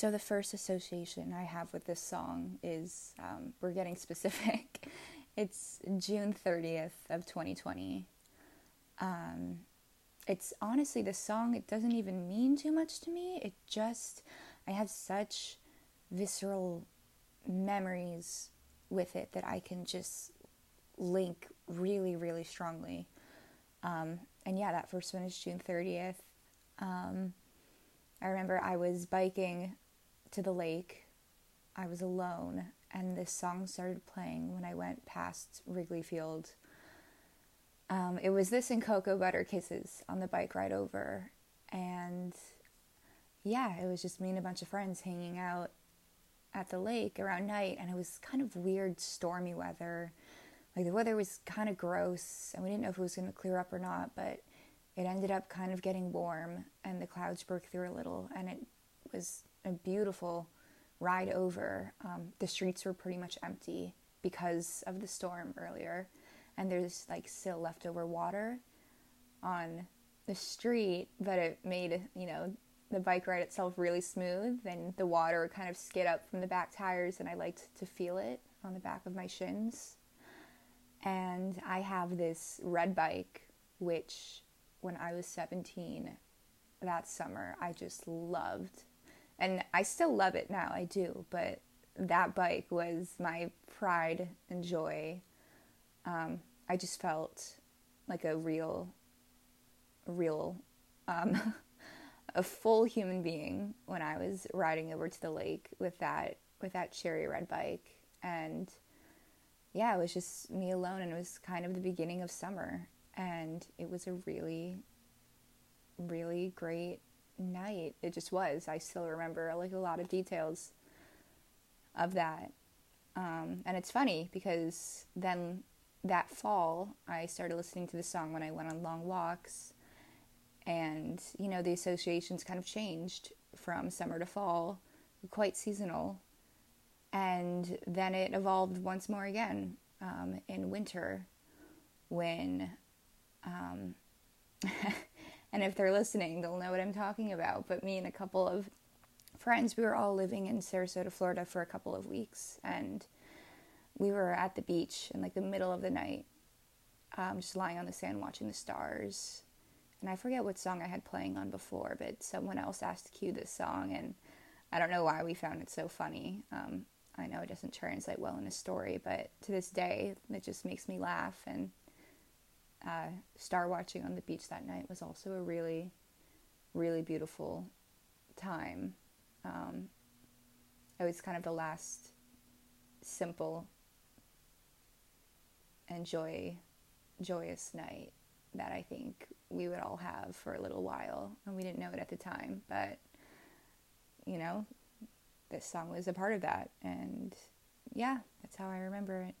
So, the first association I have with this song is um, we're getting specific. it's June 30th of 2020. Um, it's honestly the song, it doesn't even mean too much to me. It just, I have such visceral memories with it that I can just link really, really strongly. Um, and yeah, that first one is June 30th. Um, I remember I was biking to the lake. I was alone, and this song started playing when I went past Wrigley Field. Um, it was this and Cocoa Butter Kisses on the bike ride over. And yeah, it was just me and a bunch of friends hanging out at the lake around night, and it was kind of weird, stormy weather. Like the weather was kind of gross, and we didn't know if it was going to clear up or not, but it ended up kind of getting warm, and the clouds broke through a little, and it was a beautiful ride over. Um, the streets were pretty much empty because of the storm earlier, and there's like still leftover water on the street, but it made, you know, the bike ride itself really smooth and the water kind of skid up from the back tires and I liked to feel it on the back of my shins. And I have this red bike which when I was 17 that summer I just loved. And I still love it now, I do, but that bike was my pride and joy. Um, I just felt like a real, real um, a full human being when I was riding over to the lake with that with that cherry red bike and yeah, it was just me alone and it was kind of the beginning of summer and it was a really really great night. It just was. I still remember like a lot of details of that. Um, and it's funny because then that fall I started listening to the song when I went on long walks and you know the associations kind of changed from summer to fall quite seasonal and then it evolved once more again um, in winter when um, and if they're listening they'll know what i'm talking about but me and a couple of friends we were all living in sarasota florida for a couple of weeks and we were at the beach in like the middle of the night um, just lying on the sand watching the stars and I forget what song I had playing on before, but someone else asked to cue this song, and I don't know why we found it so funny. Um, I know it doesn't translate well in a story, but to this day, it just makes me laugh. And uh, star watching on the beach that night was also a really, really beautiful time. Um, it was kind of the last simple and joy, joyous night that I think we would all have for a little while. And we didn't know it at the time, but you know, this song was a part of that. And yeah, that's how I remember it.